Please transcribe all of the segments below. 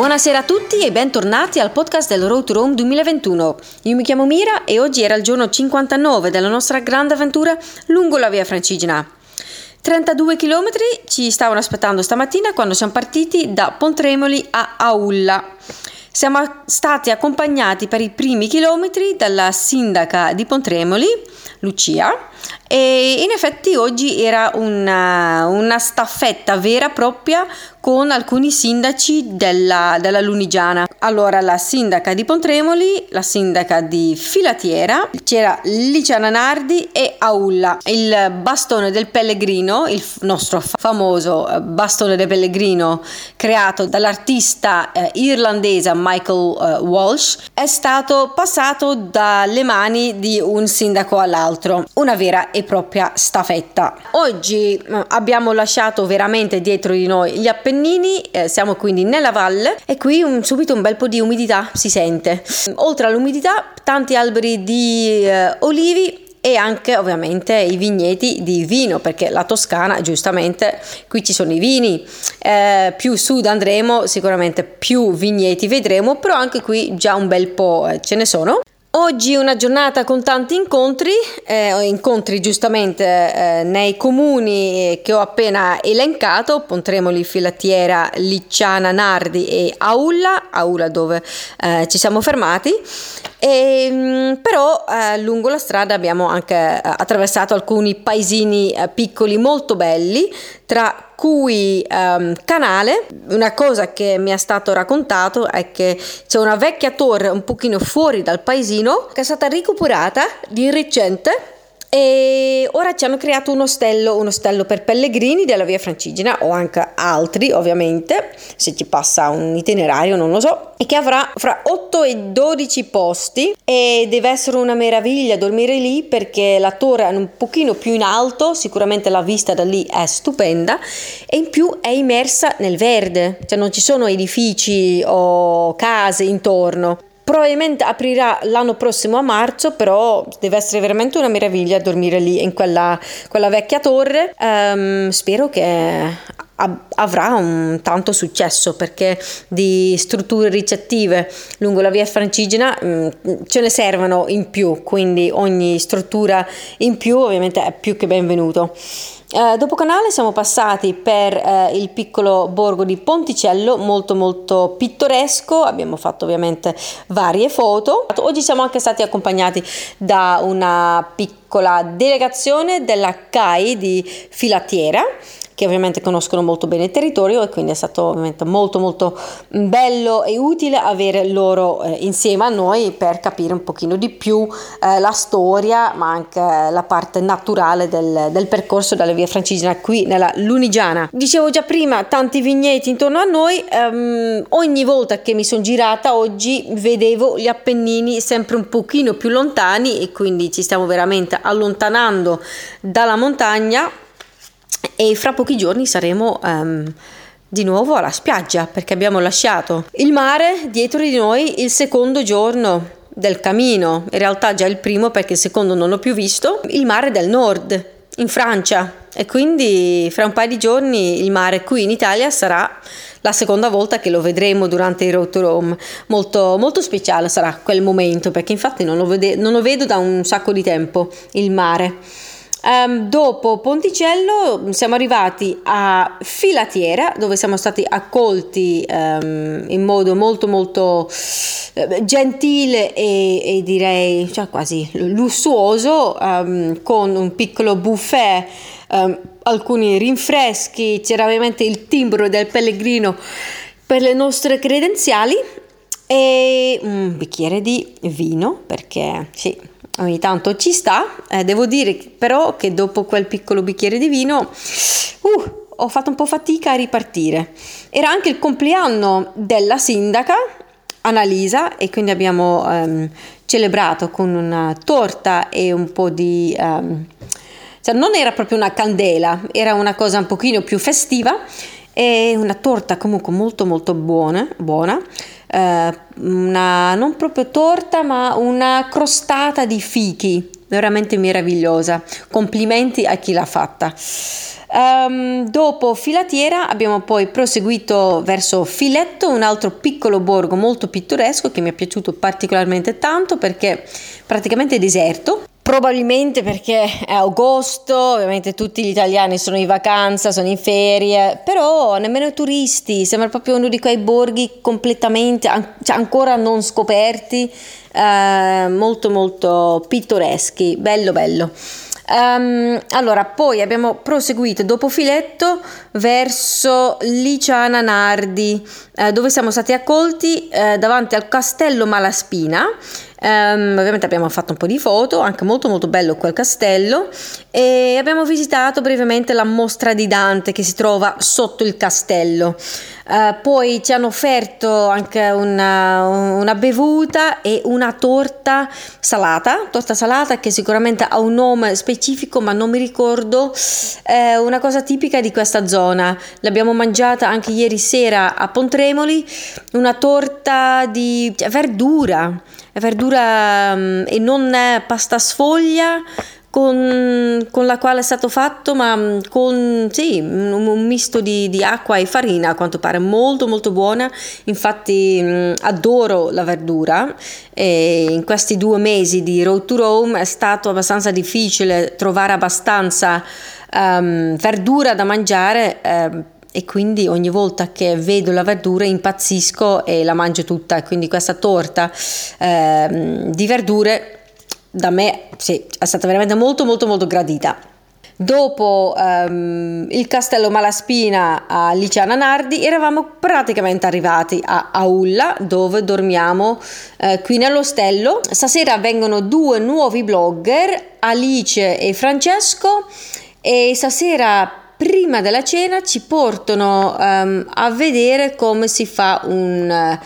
Buonasera a tutti e bentornati al podcast del Road to Rome 2021. Io mi chiamo Mira e oggi era il giorno 59 della nostra grande avventura lungo la via Francigena. 32 km ci stavano aspettando stamattina quando siamo partiti da Pontremoli a Aulla. Siamo stati accompagnati per i primi chilometri dalla sindaca di Pontremoli, Lucia, e in effetti oggi era una, una staffetta vera e propria con alcuni sindaci della, della, Lunigiana. Allora, la sindaca di Pontremoli, la sindaca di Filatiera, c'era Licia Nardi e Aulla. Il bastone del pellegrino, il nostro famoso eh, bastone del pellegrino creato dall'artista eh, irlandese Michael eh, Walsh, è stato passato dalle mani di un sindaco all'altro. Una vera e propria staffetta. Oggi eh, abbiamo lasciato veramente dietro di noi gli Appennini, eh, siamo quindi nella valle e qui un, subito un bel po' di umidità si sente. Oltre all'umidità, tanti alberi di eh, olivi e anche ovviamente i vigneti di vino perché la Toscana giustamente qui ci sono i vini eh, più sud andremo sicuramente più vigneti vedremo però anche qui già un bel po' eh, ce ne sono Oggi è una giornata con tanti incontri, eh, incontri giustamente eh, nei comuni che ho appena elencato, Pontremoli, Filatiera, Licciana, Nardi e Aulla, Aulla dove eh, ci siamo fermati, e, mm, però eh, lungo la strada abbiamo anche eh, attraversato alcuni paesini eh, piccoli molto belli, tra cui um, canale, una cosa che mi è stato raccontato è che c'è una vecchia torre un pochino fuori dal paesino che è stata recuperata di recente e ora ci hanno creato un ostello, un ostello per pellegrini della via Francigena o anche altri ovviamente, se ci passa un itinerario non lo so, e che avrà fra 8 e 12 posti e deve essere una meraviglia dormire lì perché la torre è un pochino più in alto, sicuramente la vista da lì è stupenda e in più è immersa nel verde, cioè non ci sono edifici o case intorno. Probabilmente aprirà l'anno prossimo a marzo, però deve essere veramente una meraviglia dormire lì in quella, quella vecchia torre. Um, spero che avrà un tanto successo perché di strutture ricettive lungo la via Francigena mm, ce ne servono in più, quindi ogni struttura in più ovviamente è più che benvenuto. Eh, dopo canale siamo passati per eh, il piccolo borgo di Ponticello, molto molto pittoresco, abbiamo fatto ovviamente varie foto. Oggi siamo anche stati accompagnati da una piccola delegazione della CAI di Filatiera che ovviamente conoscono molto bene il territorio e quindi è stato ovviamente molto molto bello e utile avere loro eh, insieme a noi per capire un pochino di più eh, la storia ma anche la parte naturale del, del percorso della via francigena qui nella Lunigiana. Dicevo già prima tanti vigneti intorno a noi, ehm, ogni volta che mi sono girata oggi vedevo gli Appennini sempre un pochino più lontani e quindi ci stiamo veramente allontanando dalla montagna e fra pochi giorni saremo um, di nuovo alla spiaggia perché abbiamo lasciato il mare dietro di noi il secondo giorno del cammino, in realtà già il primo perché il secondo non l'ho più visto, il mare del nord in Francia e quindi fra un paio di giorni il mare qui in Italia sarà la seconda volta che lo vedremo durante il Road to Rome. Molto, molto speciale sarà quel momento perché infatti non lo, vede, non lo vedo da un sacco di tempo il mare. Um, dopo Ponticello siamo arrivati a Filatiera dove siamo stati accolti um, in modo molto molto uh, gentile e, e, direi cioè, quasi lussuoso um, con un piccolo buffet, alcuni rinfreschi, c'era ovviamente il timbro del pellegrino per le nostre credenziali e un bicchiere di vino perché sì ogni tanto ci sta. Eh, devo dire però che dopo quel piccolo bicchiere di vino uh, ho fatto un po' fatica a ripartire. Era anche il compleanno della sindaca Annalisa e quindi abbiamo um, celebrato con una torta e un po' di... Um, cioè non era proprio una candela, era una cosa un pochino più festiva e una torta comunque molto molto buona, buona eh, una non proprio torta, ma una crostata di fichi, veramente meravigliosa. Complimenti a chi l'ha fatta. Um, dopo Filatiera abbiamo poi proseguito verso Filetto, un altro piccolo borgo molto pittoresco che mi è piaciuto particolarmente tanto perché praticamente è deserto. Probabilmente perché è agosto, ovviamente tutti gli italiani sono in vacanza, sono in ferie, però nemmeno i turisti, sembra proprio uno di quei borghi completamente, cioè ancora non scoperti, eh, molto molto pittoreschi, bello bello. Um, allora, poi abbiamo proseguito dopo Filetto verso Liciana Nardi, eh, dove siamo stati accolti eh, davanti al castello Malaspina Um, ovviamente abbiamo fatto un po' di foto, anche molto molto bello quel castello e abbiamo visitato brevemente la mostra di Dante che si trova sotto il castello. Uh, poi ci hanno offerto anche una, una, bevuta e una torta salata, torta salata che sicuramente ha un nome specifico ma non mi ricordo, è una cosa tipica di questa zona. L'abbiamo mangiata anche ieri sera a Pontremoli, una torta di verdura verdura um, e non pasta sfoglia con, con, la quale è stato fatto, ma mm, con sì, un, un misto di, di, acqua e farina, a quanto pare molto molto buona. Infatti mm, adoro la verdura e in questi due mesi di Road to Rome è stato abbastanza difficile trovare abbastanza um, verdura da mangiare. Um, e quindi ogni volta che vedo la verdura impazzisco e la mangio tutta. Quindi questa torta eh, di verdure da me sì, è stata veramente molto molto molto gradita. Dopo um, il castello Malaspina a Liciana Nardi eravamo praticamente arrivati a Aulla dove dormiamo eh, qui nell'ostello. Stasera vengono due nuovi blogger, Alice e Francesco e stasera prima della cena ci portano um, a vedere come si fa un,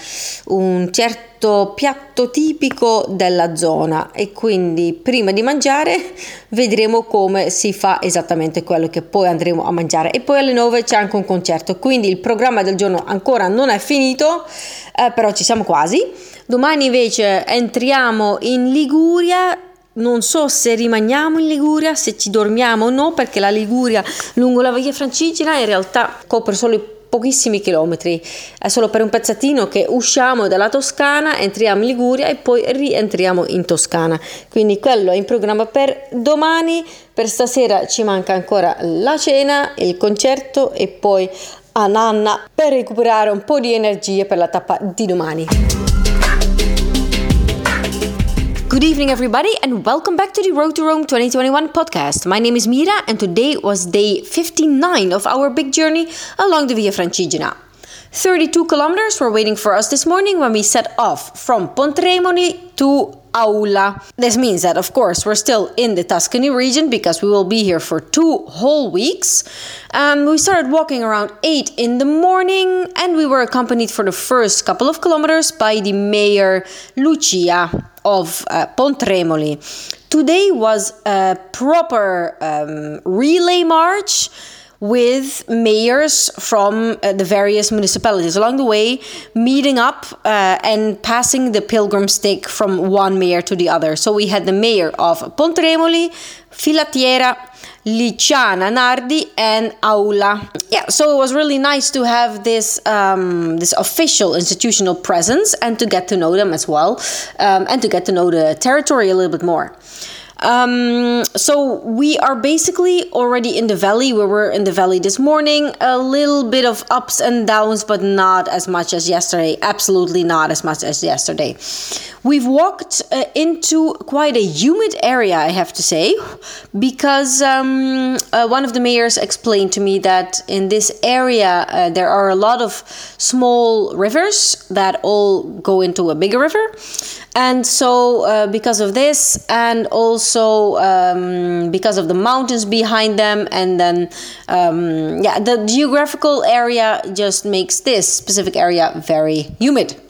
un certo piatto tipico della zona. E quindi prima di mangiare vedremo come si fa esattamente quello che poi andremo a mangiare. E poi alle 9 c'è anche un concerto. Quindi il programma del giorno ancora non è finito eh, però ci siamo quasi. Domani invece entriamo in Liguria non so se rimaniamo in Liguria, se ci dormiamo o no, perché la Liguria lungo la via Francigena in realtà copre solo pochissimi chilometri, è solo per un pezzettino che usciamo dalla Toscana, entriamo in Liguria e poi rientriamo in Toscana. Quindi quello è in programma per domani, per stasera ci manca ancora la cena, il concerto e poi a Nanna per recuperare un po' di energie per la tappa di domani. Good evening, everybody, and welcome back to the Road to Rome 2021 podcast. My name is Mira, and today was day 59 of our big journey along the Via Francigena. 32 kilometers were waiting for us this morning when we set off from Pontremoli to Aulla. This means that, of course, we're still in the Tuscany region because we will be here for two whole weeks. Um, we started walking around 8 in the morning and we were accompanied for the first couple of kilometers by the mayor Lucia of uh, Pontremoli. Today was a proper um, relay march with mayors from uh, the various municipalities along the way, meeting up uh, and passing the pilgrim stick from one mayor to the other. So we had the mayor of Pontremoli, Filattiera, Licciana, Nardi, and Aulla. Yeah, so it was really nice to have this um, this official institutional presence and to get to know them as well, um, and to get to know the territory a little bit more. Um, so we are basically already in the valley. We were in the valley this morning. A little bit of ups and downs, but not as much as yesterday. Absolutely not as much as yesterday. We've walked uh, into quite a humid area, I have to say, because um, uh, one of the mayors explained to me that in this area uh, there are a lot of small rivers that all go into a bigger river. And so, uh, because of this, and also um, because of the mountains behind them, and then, um, yeah, the geographical area just makes this specific area very humid.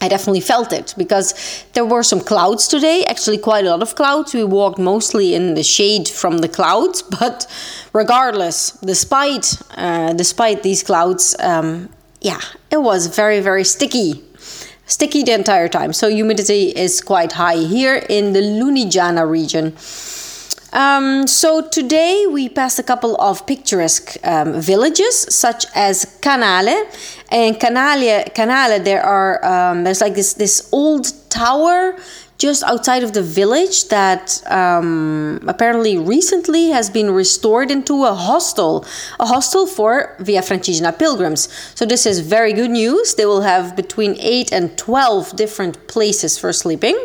I definitely felt it because there were some clouds today, actually, quite a lot of clouds. We walked mostly in the shade from the clouds, but regardless, despite, uh, despite these clouds, um, yeah, it was very, very sticky sticky the entire time. So humidity is quite high here in the Lunigiana region. Um, so today we passed a couple of picturesque um, villages, such as Canale. And Canale, Canale, there are um, there's like this this old tower just outside of the village that um, apparently recently has been restored into a hostel, a hostel for Via Francigena pilgrims. So this is very good news. They will have between eight and twelve different places for sleeping.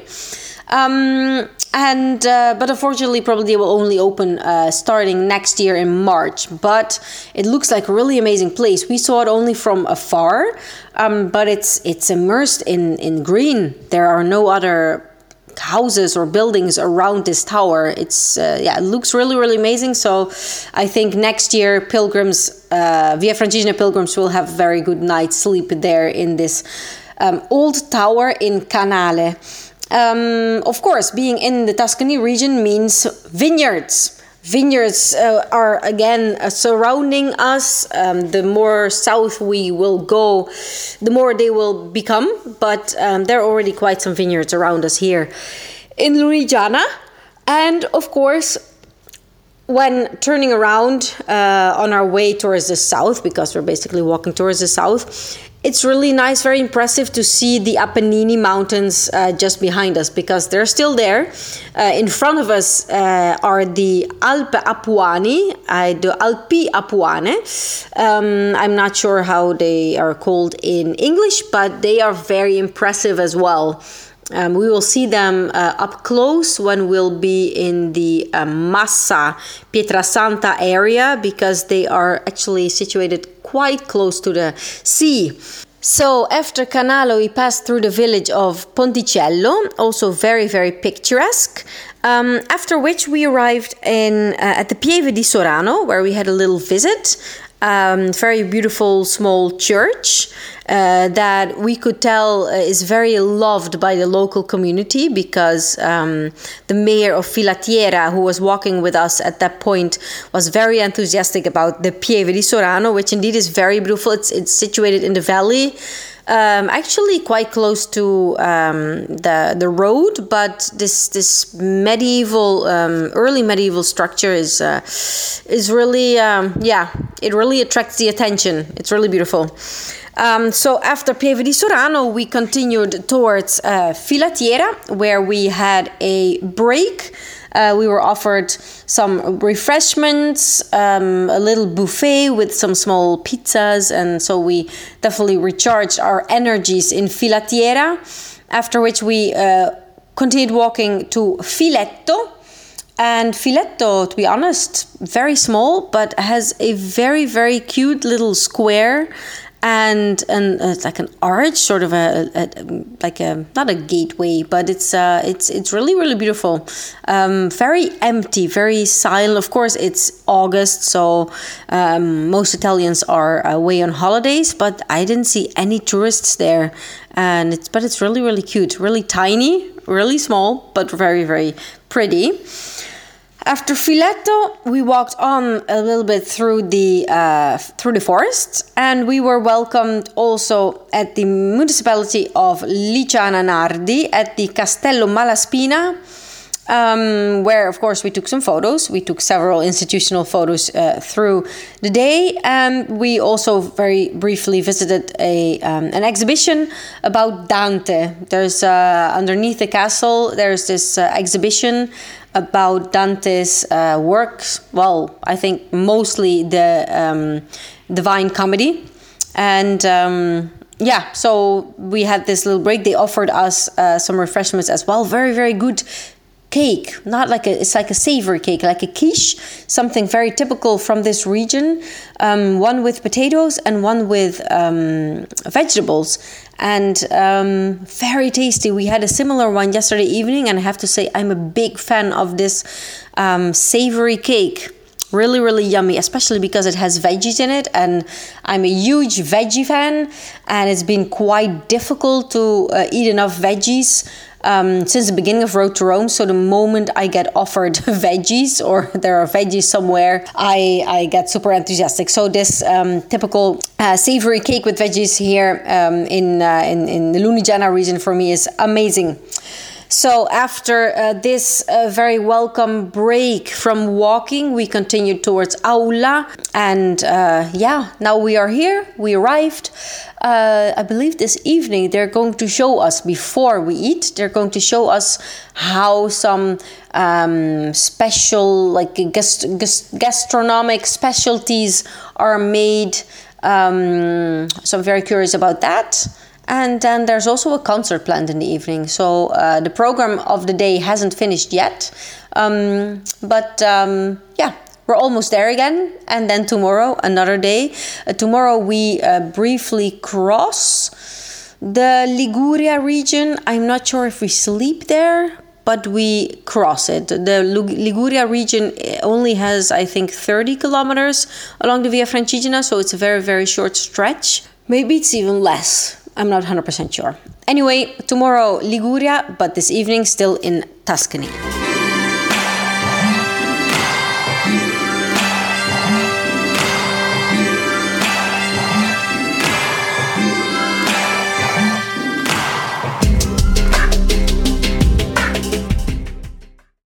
Um, and uh, but unfortunately, probably they will only open uh, starting next year in March. But it looks like a really amazing place. We saw it only from afar, um, but it's it's immersed in in green. There are no other houses or buildings around this tower. It's uh, yeah, it looks really really amazing. So I think next year pilgrims, uh, Via Francigena pilgrims, will have very good night's sleep there in this um, old tower in Canale. Um, of course, being in the Tuscany region means vineyards. Vineyards uh, are again uh, surrounding us. Um, the more south we will go, the more they will become. But um, there are already quite some vineyards around us here in Lunigiana. And of course, when turning around uh, on our way towards the south, because we're basically walking towards the south, it's really nice, very impressive to see the Apennine Mountains uh, just behind us because they're still there. Uh, in front of us uh, are the Alpe Apuani, uh, the Alpi Apuane. Um, I'm not sure how they are called in English, but they are very impressive as well. Um, we will see them uh, up close when we'll be in the uh, Massa Pietrasanta area because they are actually situated quite close to the sea. So after Canale, we passed through the village of Ponticello, also very, very picturesque. Um, after which we arrived in uh, at the Pieve di Sorano, where we had a little visit um, very beautiful small church uh, that we could tell uh, is very loved by the local community because um, the mayor of Filattiera, who was walking with us at that point, was very enthusiastic about the Pieve di Sorano, which indeed is very beautiful. It's, it's situated in the valley um, actually quite close to um, the the road, but this this medieval um, early medieval structure is uh, is really um, yeah it really attracts the attention. It's really beautiful. Um, so after Pieve di Sorano, we continued towards uh, Filattiera, where we had a break uh, we were offered some refreshments, um, a little buffet with some small pizzas, and so we definitely recharged our energies in Filattiera. After which we uh, continued walking to Filetto. And Filetto, to be honest, very small, but has a very, very cute little square and and uh, like an arch, sort of a, a, like a not a gateway, but it's uh, it's it's really really beautiful. Um, very empty, very silent. Of course, it's August, so um, most Italians are away on holidays, but I didn't see any tourists there, and it's but it's really really cute, really tiny, really small, but very very pretty. After Filetto, we walked on a little bit through the uh, through the forest, and we were welcomed also at the municipality of Licciana Nardi at the Castello Malaspina, um, where of course we took some photos. We took several institutional photos uh, through the day, and we also very briefly visited a um, an exhibition about Dante. There's uh, underneath the castle. There's this uh, exhibition about Dante's uh, works. Well, I think mostly the um, Divine Comedy, and um, yeah, so we had this little break. They offered us uh, some refreshments as well. Very, very good cake not like a it's like a savory cake like a quiche something very typical from this region. Um, one with potatoes and one with um, vegetables. And um, very tasty. We had a similar one yesterday evening and i have to say i'm a big fan of this um, savory cake. Really really yummy especially because it has veggies in it and i'm a huge veggie fan and it's been quite difficult to uh, eat enough veggies um, since the beginning of Road to Rome. So the moment I get offered veggies or there are veggies somewhere, I, I get super enthusiastic. So this um, typical uh, savory cake with veggies here um, in, uh, in, in the Lunigiana region for me is amazing. So, after uh, this uh, very welcome break from walking, we continued towards Aulla. And uh, yeah, now we are here. We arrived. Uh, I believe this evening they're going to show us before we eat, they're going to show us how some um, special, like gast- gast- gastronomic specialties are made. Um, so, I'm very curious about that. And then there's also a concert planned in the evening. So uh, the program of the day hasn't finished yet. Um, but um, yeah, we're almost there again. And then tomorrow, another day. Uh, tomorrow, we uh, briefly cross the Liguria region. I'm not sure if we sleep there. But we cross it. The Liguria region only has, I think, 30 kilometers along the Via Francigena, so it's a very, very short stretch. Maybe it's even less I'm not 100% sure. Anyway, tomorrow Liguria, but this evening still in Tuscany.